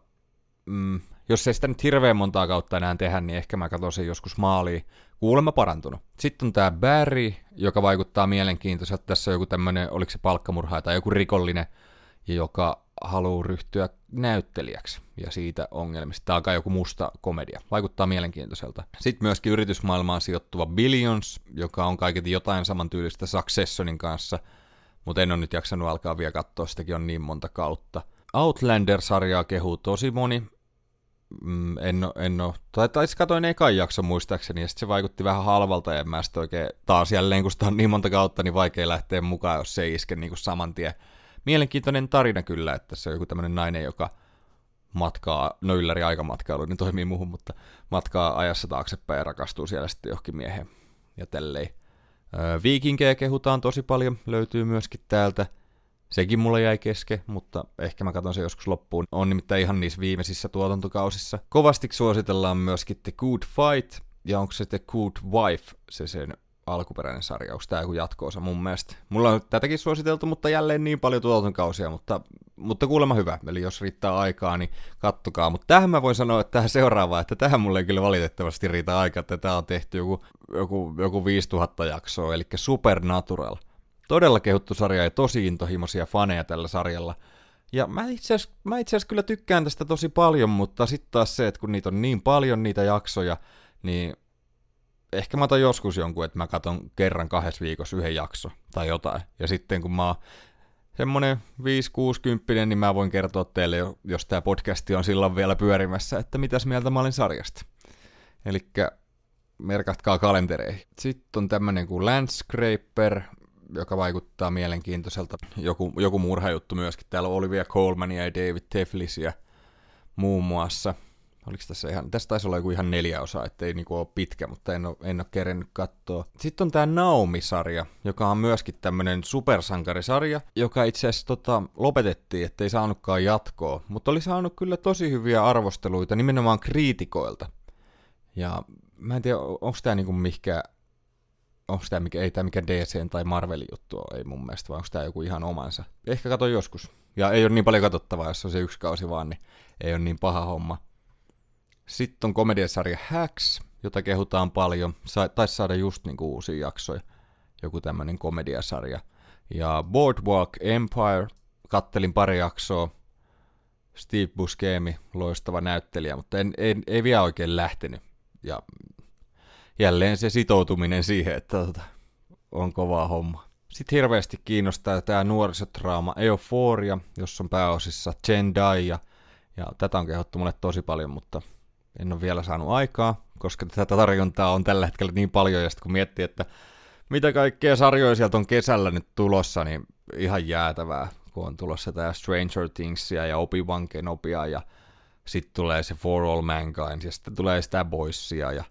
mm, jos ei sitä nyt hirveän montaa kautta enää tehdä, niin ehkä mä katson sen joskus maaliin. Kuulemma parantunut. Sitten on tää Barry, joka vaikuttaa mielenkiintoiselta. Tässä on joku tämmönen, oliko se palkkamurhaaja tai joku rikollinen, joka haluaa ryhtyä näyttelijäksi ja siitä ongelmista. Tämä alkaa joku musta komedia. Vaikuttaa mielenkiintoiselta. Sitten myöskin yritysmaailmaan sijoittuva Billions, joka on kaiketi jotain samantyylistä Successionin kanssa, mutta en ole nyt jaksanut alkaa vielä katsoa, sitäkin on niin monta kautta. Outlander-sarjaa kehuu tosi moni. Mm, en, ole, en ole, tai taisi katoin ekan jakson muistaakseni, ja sitten se vaikutti vähän halvalta, ja mä sitten oikein taas jälleen, kun sitä on niin monta kautta, niin vaikea lähteä mukaan, jos se ei iske niin kuin saman tien mielenkiintoinen tarina kyllä, että se on joku tämmöinen nainen, joka matkaa, no ylläri aikamatkailu, niin toimii muuhun, mutta matkaa ajassa taaksepäin ja rakastuu siellä sitten johonkin mieheen ja tälleen. Viikinkejä kehutaan tosi paljon, löytyy myöskin täältä. Sekin mulla jäi keske, mutta ehkä mä katson se joskus loppuun. On nimittäin ihan niissä viimeisissä tuotantokausissa. Kovasti suositellaan myöskin The Good Fight, ja onko se The Good Wife se sen alkuperäinen sarja, onko tämä joku jatkoosa mun mielestä. Mulla on tätäkin suositeltu, mutta jälleen niin paljon tuotantokausia, mutta, mutta kuulemma hyvä. Eli jos riittää aikaa, niin kattokaa. Mutta tähän mä voin sanoa, että tähän seuraavaan, että tähän mulle ei kyllä valitettavasti riitä aikaa, että tämä on tehty joku, joku, joku 5000 jaksoa, eli Supernatural. Todella kehuttu sarja ja tosi intohimoisia faneja tällä sarjalla. Ja mä itse asiassa kyllä tykkään tästä tosi paljon, mutta sitten taas se, että kun niitä on niin paljon niitä jaksoja, niin ehkä mä otan joskus jonkun, että mä katson kerran kahdessa viikossa yhden jakso tai jotain. Ja sitten kun mä oon semmonen 5-60, niin mä voin kertoa teille, jos tämä podcasti on silloin vielä pyörimässä, että mitäs mieltä mä olin sarjasta. Eli merkatkaa kalentereihin. Sitten on tämmönen kuin Landscraper, joka vaikuttaa mielenkiintoiselta. Joku, joku murhajuttu myöskin. Täällä on Olivia Colman ja David Teflisiä muun muassa – Oliko tässä ihan, tässä taisi olla joku ihan neljä osaa, ettei niinku ole pitkä, mutta en ole, en ole kerennyt katsoa. Sitten on tämä Naomi-sarja, joka on myöskin tämmöinen supersankarisarja, joka itse asiassa tota, lopetettiin, ettei saanutkaan jatkoa, mutta oli saanut kyllä tosi hyviä arvosteluita nimenomaan kriitikoilta. Ja mä en tiedä, onko tämä niinku mikä, onko tämä mikä, ei tämä mikä DC tai Marvelin juttu ei mun mielestä, vai onko tämä joku ihan omansa. Ehkä kato joskus. Ja ei ole niin paljon katsottavaa, jos on se yksi kausi vaan, niin ei ole niin paha homma. Sitten on komediasarja Hacks, jota kehutaan paljon. Sa- taisi saada just niinku uusia jaksoja. Joku tämmönen komediasarja. Ja Boardwalk Empire, kattelin pari jaksoa. Steve Buscemi, loistava näyttelijä, mutta en, en, ei vielä oikein lähtenyt. Ja jälleen se sitoutuminen siihen, että tota, on kovaa homma. Sitten hirveästi kiinnostaa tämä nuorisotraama Euphoria, jossa on pääosissa Zendaya, ja, ja tätä on kehottu mulle tosi paljon, mutta en ole vielä saanut aikaa, koska tätä tarjontaa on tällä hetkellä niin paljon, ja sitten kun miettii, että mitä kaikkea sarjoja sieltä on kesällä nyt tulossa, niin ihan jäätävää, kun on tulossa tämä Stranger Thingsia ja Obi-Wan Kenobia, ja sitten tulee se For All Mankind, ja sitten tulee sitä Boysia, ja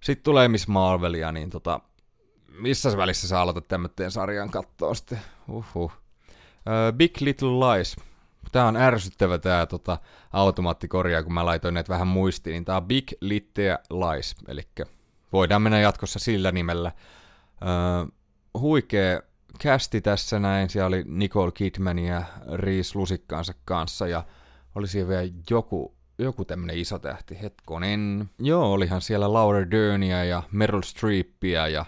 sitten tulee Miss Marvelia, niin tota, missä välissä sä aloitat tämmöteen sarjan kattoa sitten? Uhuh. Uh, Big Little Lies, Tää on ärsyttävä tää tota, automaattikorjaa, kun mä laitoin näitä vähän muistiin, niin tää on Big Little Lies, eli voidaan mennä jatkossa sillä nimellä. Öö, huikea kästi tässä näin, siellä oli Nicole Kidman ja Reese Lusikkaansa kanssa, ja oli siellä vielä joku, joku tämmönen iso tähti, hetkonen. Joo, olihan siellä Laura Dernia ja Meryl Streepia ja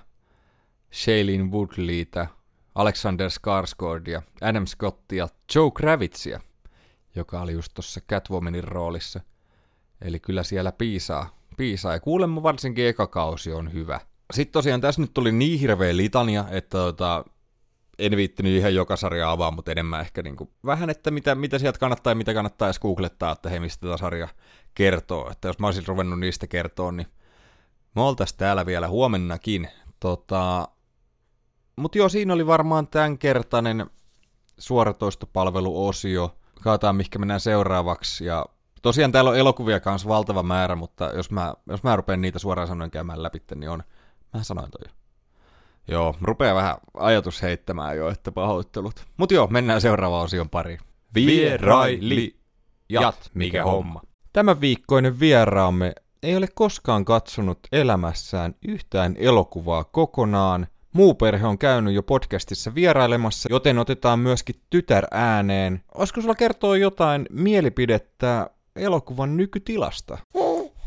Shailene Woodleytä, Alexander Skarsgårdia, Adam Scottia, Joe Kravitzia, joka oli just tuossa Catwomanin roolissa. Eli kyllä siellä piisaa, piisaa. Ja kuulemma varsinkin eka kausi on hyvä. Sitten tosiaan tässä nyt tuli niin hirveä litania, että tota, en viittinyt ihan joka sarja avaa, mutta enemmän ehkä niin kuin, vähän, että mitä, mitä sieltä kannattaa ja mitä kannattaa edes googlettaa, että hei, mistä tämä sarja kertoo. Että jos mä olisin ruvennut niistä kertoa, niin me oltaisiin täällä vielä huomennakin. Tota, mutta joo, siinä oli varmaan tämänkertainen suoratoistopalveluosio. Kaataan, mihinkä mennään seuraavaksi. Ja tosiaan täällä on elokuvia kanssa valtava määrä, mutta jos mä, jos mä rupean niitä suoraan sanoen käymään läpi, niin on, mä sanoin toi Joo, rupeaa vähän ajatus heittämään jo, että pahoittelut. Mutta joo, mennään seuraavaan osion pariin. Vieraili. Jat, mikä homma. Tämän viikkoinen vieraamme ei ole koskaan katsonut elämässään yhtään elokuvaa kokonaan. Muu perhe on käynyt jo podcastissa vierailemassa, joten otetaan myöskin tytär ääneen. Olisiko sulla kertoa jotain mielipidettä elokuvan nykytilasta?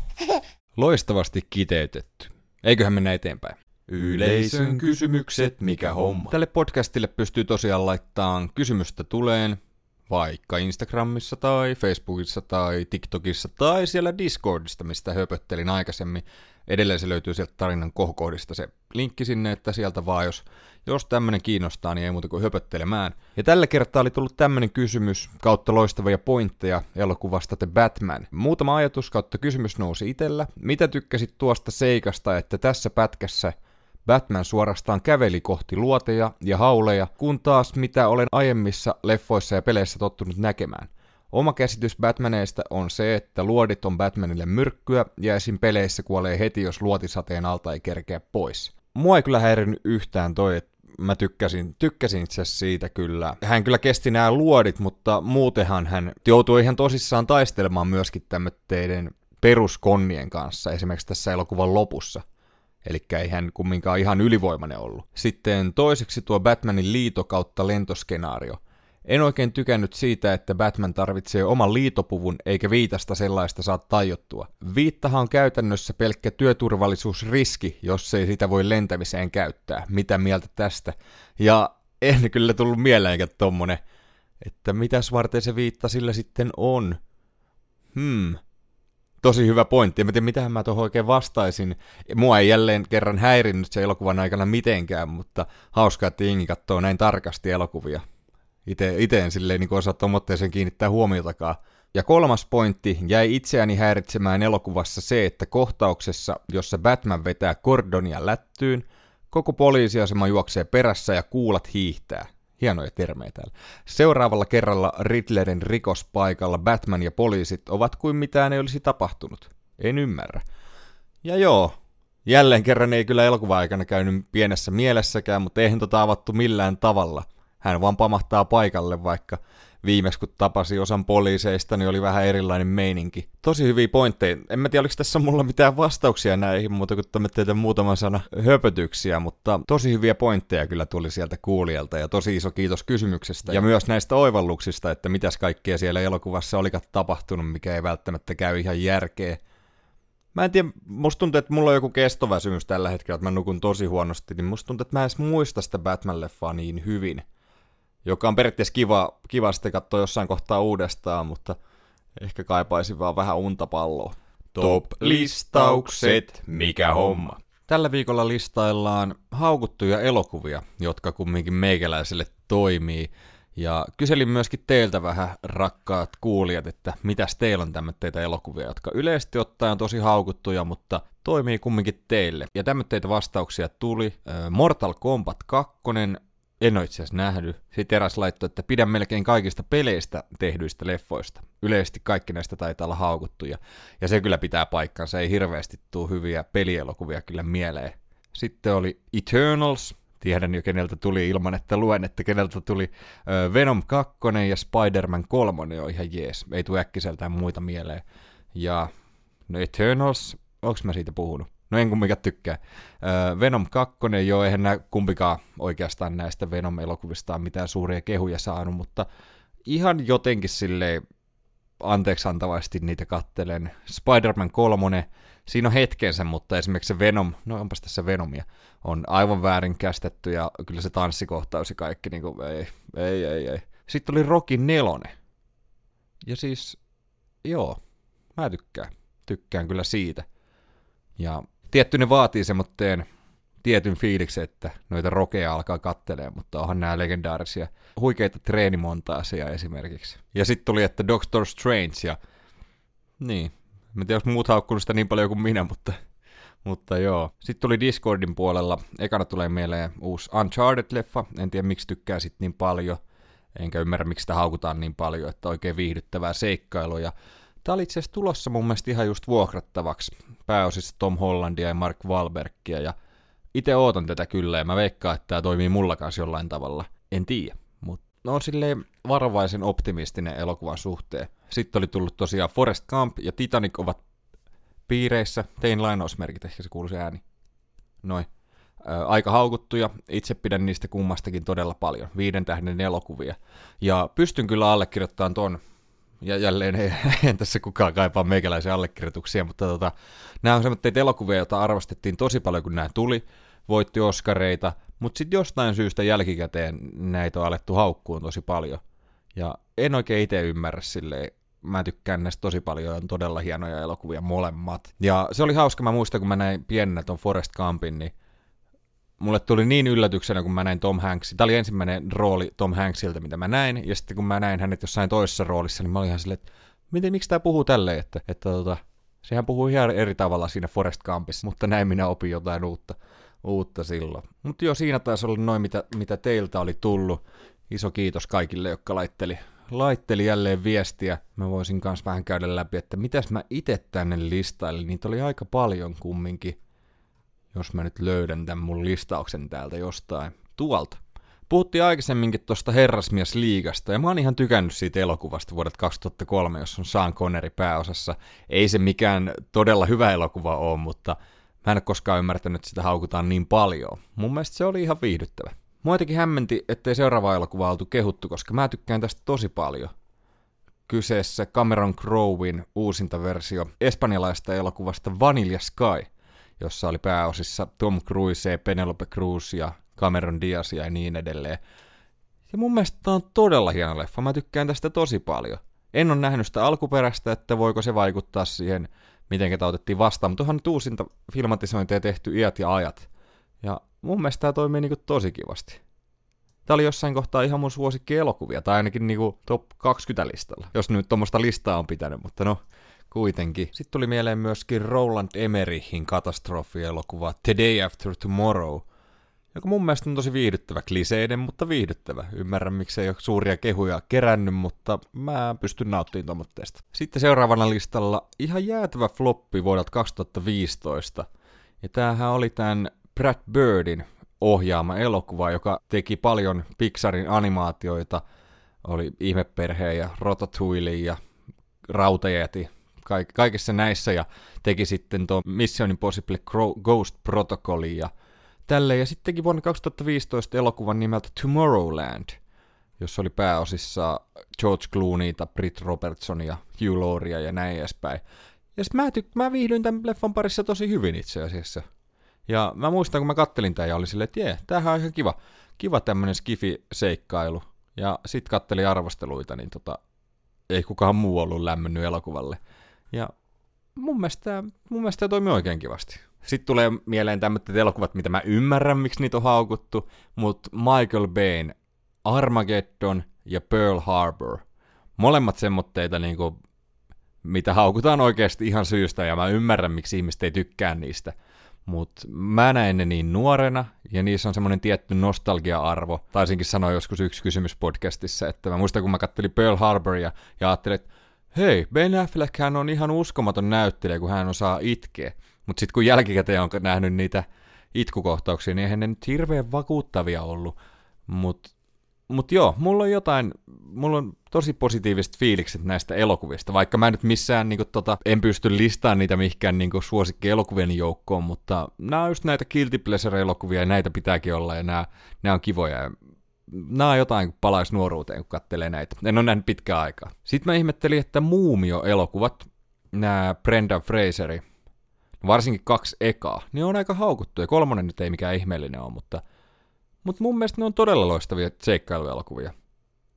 Loistavasti kiteytetty. Eiköhän mennä eteenpäin. Yleisön kysymykset, mikä homma. Tälle podcastille pystyy tosiaan laittamaan kysymystä tuleen vaikka Instagramissa tai Facebookissa tai TikTokissa tai siellä Discordista, mistä höpöttelin aikaisemmin. Edelleen se löytyy sieltä tarinan kohokohdista se linkki sinne, että sieltä vaan jos, jos tämmönen kiinnostaa, niin ei muuta kuin höpöttelemään. Ja tällä kertaa oli tullut tämmönen kysymys kautta loistavia pointteja elokuvasta The Batman. Muutama ajatus kautta kysymys nousi itellä. Mitä tykkäsit tuosta seikasta, että tässä pätkässä – Batman suorastaan käveli kohti luoteja ja hauleja, kun taas mitä olen aiemmissa leffoissa ja peleissä tottunut näkemään. Oma käsitys Batmaneista on se, että luodit on Batmanille myrkkyä ja esim. peleissä kuolee heti, jos luotisateen alta ei kerkeä pois. Mua ei kyllä häirinyt yhtään toi, että mä tykkäsin, tykkäsin itse siitä kyllä. Hän kyllä kesti nämä luodit, mutta muutenhan hän joutui ihan tosissaan taistelemaan myöskin tämmöiden peruskonnien kanssa, esimerkiksi tässä elokuvan lopussa – Eli ei hän kumminkaan ihan ylivoimainen ollut. Sitten toiseksi tuo Batmanin liito kautta lentoskenaario. En oikein tykännyt siitä, että Batman tarvitsee oman liitopuvun eikä viitasta sellaista saa tajottua. Viittahan on käytännössä pelkkä työturvallisuusriski, jos ei sitä voi lentämiseen käyttää. Mitä mieltä tästä? Ja en kyllä tullut mieleenkään tommonen, että mitäs varten se viitta sillä sitten on. Hmm, tosi hyvä pointti. En tiedä, mitähän mä tuohon oikein vastaisin. Mua ei jälleen kerran häirinnyt se elokuvan aikana mitenkään, mutta hauskaa, että jengi katsoo näin tarkasti elokuvia. Ite, iteen silleen niin osaa tuommoitteeseen kiinnittää huomiotakaan. Ja kolmas pointti, jäi itseäni häiritsemään elokuvassa se, että kohtauksessa, jossa Batman vetää kordonia lättyyn, koko poliisiasema juoksee perässä ja kuulat hiihtää. Hienoja termejä täällä. Seuraavalla kerralla Riddlerin rikospaikalla Batman ja poliisit ovat kuin mitään ei olisi tapahtunut. En ymmärrä. Ja joo, jälleen kerran ei kyllä elokuva-aikana käynyt pienessä mielessäkään, mutta eihän tota avattu millään tavalla. Hän vaan pamahtaa paikalle, vaikka viimeksi kun tapasi osan poliiseista, niin oli vähän erilainen meininki. Tosi hyviä pointteja. En mä tiedä, oliko tässä mulla mitään vastauksia näihin, mutta kun tämä teitä muutaman sana höpötyksiä, mutta tosi hyviä pointteja kyllä tuli sieltä kuulijalta ja tosi iso kiitos kysymyksestä. Ja myös näistä oivalluksista, että mitäs kaikkea siellä elokuvassa olikaan tapahtunut, mikä ei välttämättä käy ihan järkeä. Mä en tiedä, musta tuntuu, että mulla on joku kestoväsymys tällä hetkellä, että mä nukun tosi huonosti, niin musta tuntuu, että mä en edes muista sitä Batman-leffaa niin hyvin joka on periaatteessa kiva, kiva sitten katsoa jossain kohtaa uudestaan, mutta ehkä kaipaisin vaan vähän untapalloa. Top-listaukset, mikä homma. Tällä viikolla listaillaan haukuttuja elokuvia, jotka kumminkin meikäläiselle toimii. Ja kyselin myöskin teiltä vähän, rakkaat kuulijat, että mitäs teillä on tämmöitä elokuvia, jotka yleisesti ottaen on tosi haukuttuja, mutta toimii kumminkin teille. Ja tämmöitä vastauksia tuli. Mortal Kombat 2, en ole itse asiassa nähnyt. Sitten eräs laittoi, että pidän melkein kaikista peleistä tehdyistä leffoista. Yleisesti kaikki näistä taitaa olla haukuttuja. Ja se kyllä pitää paikkansa. Ei hirveästi tule hyviä pelielokuvia kyllä mieleen. Sitten oli Eternals. Tiedän jo keneltä tuli ilman, että luen, että keneltä tuli Venom 2 ja Spider-Man 3 on ihan jees. Ei tule äkkiseltään muita mieleen. Ja no Eternals, onko mä siitä puhunut? No en kumminkaan tykkää. Venom 2, joo, eihän nää kumpikaan oikeastaan näistä Venom-elokuvista mitään suuria kehuja saanut, mutta ihan jotenkin silleen anteeksiantavasti niitä kattelen. Spider-Man 3, siinä on hetkensä, mutta esimerkiksi se Venom, no onpas tässä Venomia, on aivan väärin kästetty ja kyllä se tanssikohtaus ja kaikki, niin kuin, ei, ei, ei, ei. Sitten oli Rocky 4. Ja siis, joo, mä tykkään. Tykkään kyllä siitä. Ja tietty ne vaatii semmoitteen tietyn fiiliksen, että noita rokeja alkaa kattelee, mutta onhan nämä legendaarisia huikeita treenimontaaseja esimerkiksi. Ja sitten tuli, että Doctor Strange ja niin, Mä tiedä, jos muut haukkunut sitä niin paljon kuin minä, mutta, mutta joo. Sitten tuli Discordin puolella. Ekana tulee mieleen uusi Uncharted-leffa. En tiedä, miksi tykkää sit niin paljon. Enkä ymmärrä, miksi sitä haukutaan niin paljon, että oikein viihdyttävää seikkailua. Tää oli itse asiassa tulossa mun mielestä ihan just vuokrattavaksi. Pääosissa Tom Hollandia ja Mark Wahlbergia. Ja itse ootan tätä kyllä, ja mä veikkaan, että tämä toimii mulla kanssa jollain tavalla. En tiedä, mutta on silleen varovaisen optimistinen elokuvan suhteen. Sitten oli tullut tosiaan Forest Camp ja Titanic ovat piireissä. Tein lainausmerkit, ehkä se kuuluu se ääni. Noin. Aika haukuttuja. Itse pidän niistä kummastakin todella paljon. Viiden tähden elokuvia. Ja pystyn kyllä allekirjoittamaan ton. Ja jälleen ei, en tässä kukaan kaipaa meikäläisiä allekirjoituksia, mutta tota, nämä on semmoitteita elokuvia, joita arvostettiin tosi paljon, kun nämä tuli. Voitti Oscareita, mutta sitten jostain syystä jälkikäteen näitä on alettu haukkuun tosi paljon. Ja en oikein itse ymmärrä silleen, mä tykkään näistä tosi paljon, on todella hienoja elokuvia molemmat. Ja se oli hauska, mä muistan, kun mä näin pienenä ton Forest Campin, niin mulle tuli niin yllätyksenä, kun mä näin Tom Hanks. Tämä oli ensimmäinen rooli Tom Hanksilta, mitä mä näin, ja sitten kun mä näin hänet jossain toisessa roolissa, niin mä olin ihan silleen, että miten, miksi tämä puhuu tälleen, että, että tota, sehän puhuu ihan eri tavalla siinä Forest Campissa, mutta näin minä opin jotain uutta, uutta silloin. Mutta joo, siinä taisi olla noin, mitä, mitä teiltä oli tullut. Iso kiitos kaikille, jotka laitteli, laitteli jälleen viestiä. Mä voisin kanssa vähän käydä läpi, että mitäs mä itse tänne listailin. Niitä oli aika paljon kumminkin, jos mä nyt löydän tämän mun listauksen täältä jostain tuolta. Puhuttiin aikaisemminkin tuosta Herrasmies-liigasta, ja mä oon ihan tykännyt siitä elokuvasta vuodet 2003, jos on Sean Connery pääosassa. Ei se mikään todella hyvä elokuva ole, mutta mä en ole koskaan ymmärtänyt, että sitä haukutaan niin paljon. Mun mielestä se oli ihan viihdyttävä. Mua hämmenti, ettei seuraava elokuva oltu kehuttu, koska mä tykkään tästä tosi paljon. Kyseessä Cameron Crowin uusinta versio espanjalaista elokuvasta Vanilla Sky, jossa oli pääosissa Tom Cruise, Penelope Cruz ja Cameron Diaz ja niin edelleen. Ja mun mielestä tämä on todella hieno leffa, mä tykkään tästä tosi paljon. En ole nähnyt sitä alkuperäistä, että voiko se vaikuttaa siihen, miten tämä otettiin vastaan, mutta onhan nyt uusinta filmatisointeja tehty iät ja ajat. Ja mun mielestä tämä toimii niinku tosi kivasti. Tämä oli jossain kohtaa ihan mun suosikki elokuvia, tai ainakin niinku top 20 listalla, jos nyt tuommoista listaa on pitänyt, mutta no, kuitenkin. Sitten tuli mieleen myöskin Roland Emmerihin katastrofielokuva The Day After Tomorrow, joka mun mielestä on tosi viihdyttävä, kliseiden, mutta viihdyttävä. Ymmärrän, miksi ei ole suuria kehuja kerännyt, mutta mä pystyn nauttimaan tuommoitteesta. Sitten seuraavana listalla ihan jäätävä floppi vuodelta 2015. Ja tämähän oli tämän Brad Birdin ohjaama elokuva, joka teki paljon Pixarin animaatioita. Oli Ihmeperheen ja Ratatouille ja Rautajäti kaik- kaikissa näissä ja teki sitten tuon Mission Impossible Ghost Protocolin ja tälle. Ja sitten teki vuonna 2015 elokuvan nimeltä Tomorrowland, jossa oli pääosissa George Clooneyta, Britt Robertsonia, Hugh Lauria ja näin edespäin. Ja sitten mä, tyk- mä viihdyin tämän leffan parissa tosi hyvin itse asiassa. Ja mä muistan, kun mä kattelin tämän ja oli silleen, että jee, tämähän on ihan kiva, kiva tämmönen skifi-seikkailu. Ja sit kattelin arvosteluita, niin tota, ei kukaan muu ollut lämmennyt elokuvalle. Ja mun mielestä, mun mielestä tämä toimii oikein kivasti. Sitten tulee mieleen tämmöiset elokuvat, mitä mä ymmärrän, miksi niitä on haukuttu, mutta Michael Bain, Armageddon ja Pearl Harbor. Molemmat semmoitteita, niinku, mitä haukutaan oikeasti ihan syystä, ja mä ymmärrän, miksi ihmiset ei tykkää niistä. Mutta mä näin ne niin nuorena, ja niissä on semmoinen tietty nostalgia-arvo. Taisinkin sanoa joskus yksi kysymys podcastissa, että mä muistan, kun mä kattelin Pearl Harboria, ja ajattelin, että hei, Ben Affleck hän on ihan uskomaton näyttelijä, kun hän osaa itkeä. Mutta sitten kun jälkikäteen on nähnyt niitä itkukohtauksia, niin eihän ne nyt hirveän vakuuttavia ollut. Mutta mut joo, mulla on jotain, mulla on tosi positiiviset fiilikset näistä elokuvista, vaikka mä nyt missään niinku, tota, en pysty listaamaan niitä mihinkään niinku, suosikki elokuvien joukkoon, mutta nämä on just näitä guilty pleasure-elokuvia ja näitä pitääkin olla ja nämä, nämä on kivoja. Ja nämä on jotain, kun palaisi nuoruuteen, kun kattelee näitä. En ole nähnyt pitkään aikaa. Sitten mä ihmettelin, että Muumio-elokuvat, nämä Brendan Fraseri, varsinkin kaksi ekaa, ne on aika haukuttu, ja kolmonen nyt ei mikään ihmeellinen ole, mutta, mutta mun mielestä ne on todella loistavia seikkailuelokuvia.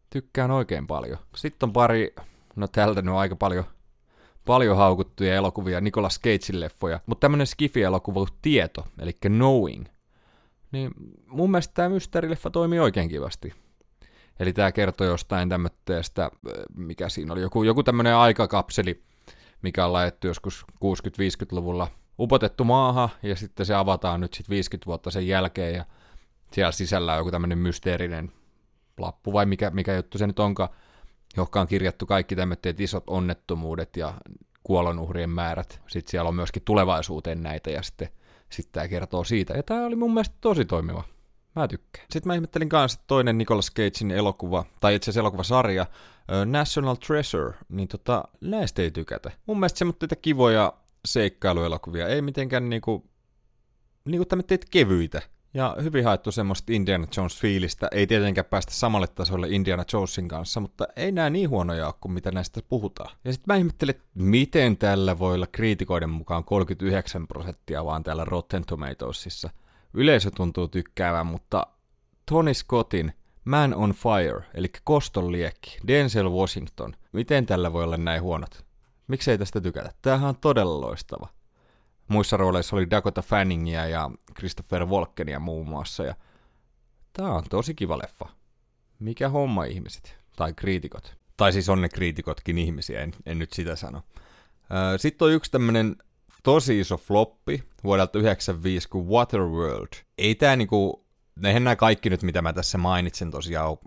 Tykkään oikein paljon. Sitten on pari, no tältä ne on aika paljon, paljon haukuttuja elokuvia, Nicolas Cagein leffoja, mutta tämmönen skifi-elokuva Tieto, eli Knowing, niin mun mielestä tämä mysteerileffa toimii oikein kivasti. Eli tämä kertoo jostain tämmöistä, mikä siinä oli, joku, joku tämmöinen aikakapseli, mikä on laitettu joskus 60-50-luvulla upotettu maahan, ja sitten se avataan nyt sitten 50 vuotta sen jälkeen, ja siellä sisällä on joku tämmöinen mysteerinen lappu, vai mikä, mikä juttu se nyt onkaan, johon on kirjattu kaikki tämmöiset isot onnettomuudet ja kuolonuhrien määrät. Sitten siellä on myöskin tulevaisuuteen näitä, ja sitten, sitten tämä kertoo siitä. Ja tämä oli mun mielestä tosi toimiva. Mä tykkään. Sitten mä ihmettelin kanssa toinen Nicolas Cagein elokuva, tai itse asiassa elokuvasarja, National Treasure, niin tota, näistä ei tykätä. Mun mielestä semmoitteita kivoja seikkailuelokuvia, ei mitenkään niinku, niinku tämmöitä kevyitä. Ja hyvin haettu semmoista Indiana Jones-fiilistä. Ei tietenkään päästä samalle tasolle Indiana Jonesin kanssa, mutta ei nää niin huonoja ole kuin mitä näistä puhutaan. Ja sitten mä ihmettelin, että miten tällä voi olla kriitikoiden mukaan 39 prosenttia vaan täällä Rotten Tomatoesissa. Yleisö tuntuu tykkäävän, mutta Tony Scottin Man on Fire, eli Koston liekki, Denzel Washington. Miten tällä voi olla näin huonot? Miksei tästä tykätä? Tämähän on todella loistava. Muissa rooleissa oli Dakota Fanningia ja Christopher Walkenia muun muassa. Ja tää on tosi kiva leffa. Mikä homma ihmiset? Tai kriitikot. Tai siis on ne kriitikotkin ihmisiä, en, en nyt sitä sano. Sitten on yksi tämmönen tosi iso floppi vuodelta 95 kuin Waterworld. Ei tää niinku, eihän nämä kaikki nyt mitä mä tässä mainitsen tosiaan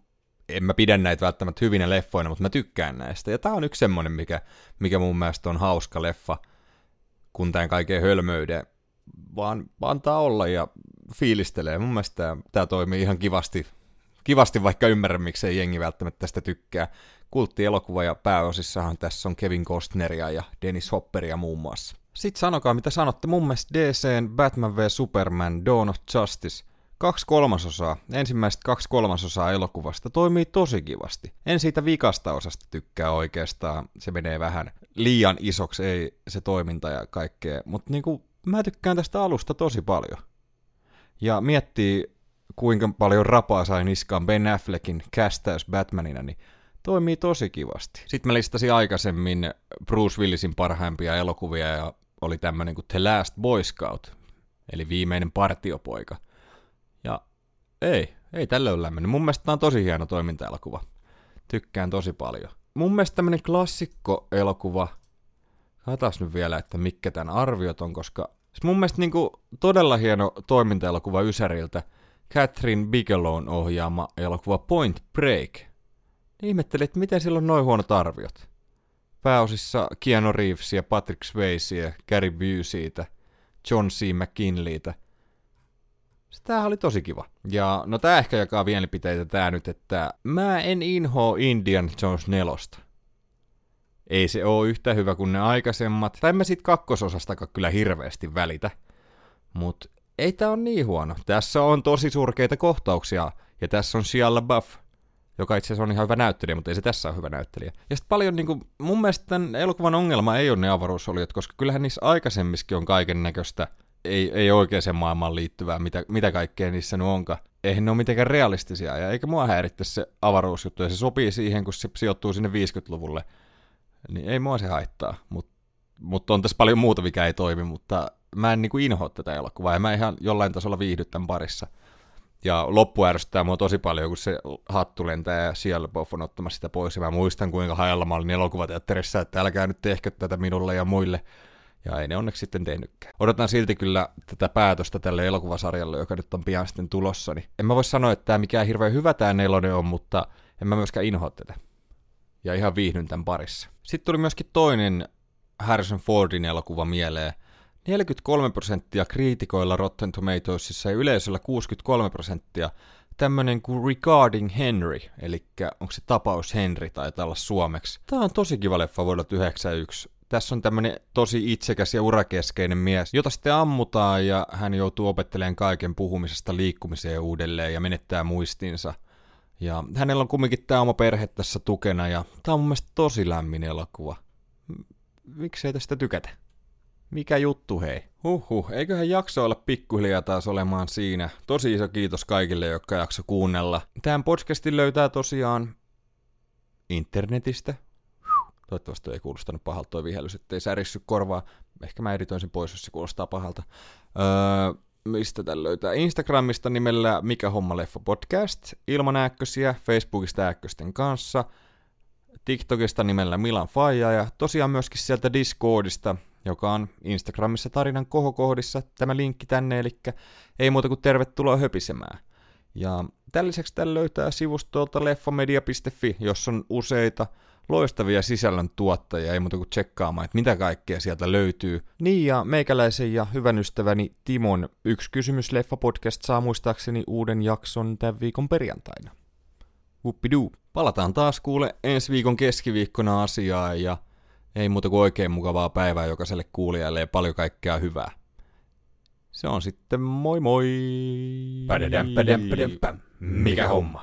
en mä pidä näitä välttämättä hyvinä leffoina, mutta mä tykkään näistä. Ja tää on yksi semmonen, mikä, mikä mun mielestä on hauska leffa – kun tämän kaiken hölmöyden vaan antaa olla ja fiilistelee. Mun mielestä tämä toimii ihan kivasti, kivasti vaikka ymmärrän, miksei jengi välttämättä tästä tykkää. Kulttielokuva ja pääosissahan tässä on Kevin Costneria ja Dennis Hopperia muun muassa. Sitten sanokaa mitä sanotte, mun mielestä DCn Batman v Superman Dawn of Justice kaksi kolmasosaa, ensimmäiset kaksi kolmasosaa elokuvasta toimii tosi kivasti. En siitä vikasta osasta tykkää oikeastaan, se menee vähän liian isoksi, ei se toiminta ja kaikkea, mutta niinku, mä tykkään tästä alusta tosi paljon. Ja miettii, kuinka paljon rapaa sai niskaan Ben Affleckin kästäys Batmanina, niin toimii tosi kivasti. Sitten mä listasin aikaisemmin Bruce Willisin parhaimpia elokuvia ja oli tämmönen kuin The Last Boy Scout, eli viimeinen partiopoika – ja ei, ei tälle ole lämmennyt. Mun mielestä tämä on tosi hieno toimintaelokuva. Tykkään tosi paljon. Mun mielestä tämmönen klassikko-elokuva, katsotaan nyt vielä, että mikä tämän arviot on, koska siis mun mielestä niinku todella hieno toimintaelokuva Ysäriltä, Catherine Bigelown ohjaama elokuva Point Break. Ihmettelin, että miten sillä on noin huonot arviot. Pääosissa Keanu Reeves ja Patrick Swayze ja Gary Buseytä, John C. McKinleytä – Tämä oli tosi kiva. Ja no tää ehkä jakaa mielipiteitä tää nyt, että mä en inhoa Indian Jones nelosta. Ei se oo yhtä hyvä kuin ne aikaisemmat. Tai mä sit kakkososastakaan kyllä hirveästi välitä. Mut ei tää on niin huono. Tässä on tosi surkeita kohtauksia. Ja tässä on Shia LaBeouf, joka itse asiassa on ihan hyvä näyttelijä, mutta ei se tässä ole hyvä näyttelijä. Ja sitten paljon, niin kuin, mun mielestä tämän elokuvan ongelma ei ole ne avaruusolijat, koska kyllähän niissä aikaisemmissakin on kaiken näköistä ei, ei oikeaan maailmaan liittyvää, mitä, mitä kaikkea niissä nyt onkaan. Eihän ne ole mitenkään realistisia, ja eikä mua häiritte se avaruusjuttu, ja se sopii siihen, kun se sijoittuu sinne 50-luvulle. Niin ei mua se haittaa, mutta mut on tässä paljon muuta, mikä ei toimi, mutta mä en niinku inhoa tätä elokuvaa, ja mä ihan jollain tasolla viihdy tämän parissa. Ja loppu ärsyttää mua tosi paljon, kun se hattu lentää ja siellä on ottamassa sitä pois. Ja mä muistan, kuinka hajalla mä olin elokuvateatterissa, että älkää nyt tehkö tätä minulle ja muille. Ja ei ne onneksi sitten tehnytkään. Odotan silti kyllä tätä päätöstä tälle elokuvasarjalle, joka nyt on pian sitten tulossa. Niin en mä voi sanoa, että tämä mikään hirveän hyvä tämä nelonen on, mutta en mä myöskään inhoa tätä. Ja ihan viihdyn tämän parissa. Sitten tuli myöskin toinen Harrison Fordin elokuva mieleen. 43 prosenttia kriitikoilla Rotten Tomatoesissa ja yleisöllä 63 prosenttia. Tämmönen kuin Regarding Henry, eli onko se tapaus Henry tai olla suomeksi. Tää on tosi kiva leffa vuodelta 1991 tässä on tämmöinen tosi itsekäs ja urakeskeinen mies, jota sitten ammutaan ja hän joutuu opettelemaan kaiken puhumisesta liikkumiseen uudelleen ja menettää muistinsa. Ja hänellä on kumminkin tämä oma perhe tässä tukena ja tämä on mun mielestä tosi lämmin elokuva. Miksei tästä tykätä? Mikä juttu hei? Huhhuh, eiköhän jakso olla pikkuhiljaa taas olemaan siinä. Tosi iso kiitos kaikille, jotka jakso kuunnella. Tämän podcastin löytää tosiaan internetistä. Toivottavasti ei kuulostanut pahalta toi vihellys, ettei särissy korvaa. Ehkä mä editoin sen pois, jos se kuulostaa pahalta. Öö, mistä tämän löytää? Instagramista nimellä Mikä homma leffa podcast, ilman ääkkösiä, Facebookista ääkkösten kanssa, TikTokista nimellä Milan Faija ja tosiaan myöskin sieltä Discordista, joka on Instagramissa tarinan kohokohdissa tämä linkki tänne, eli ei muuta kuin tervetuloa höpisemään. Ja tällä lisäksi täällä löytää sivustolta leffamedia.fi, jossa on useita loistavia sisällön tuottajia, ei muuta kuin tsekkaamaan, että mitä kaikkea sieltä löytyy. Niin ja meikäläisen ja hyvän ystäväni Timon Yksi kysymys leffa podcast saa muistaakseni uuden jakson tämän viikon perjantaina. Whoopidoo. Palataan taas kuule ensi viikon keskiviikkona asiaa ja ei muuta kuin oikein mukavaa päivää jokaiselle kuulijalle ja paljon kaikkea hyvää. Se on sitten moi moi! Pädädäm, pädäm, pädäm, päm. Mikä homma?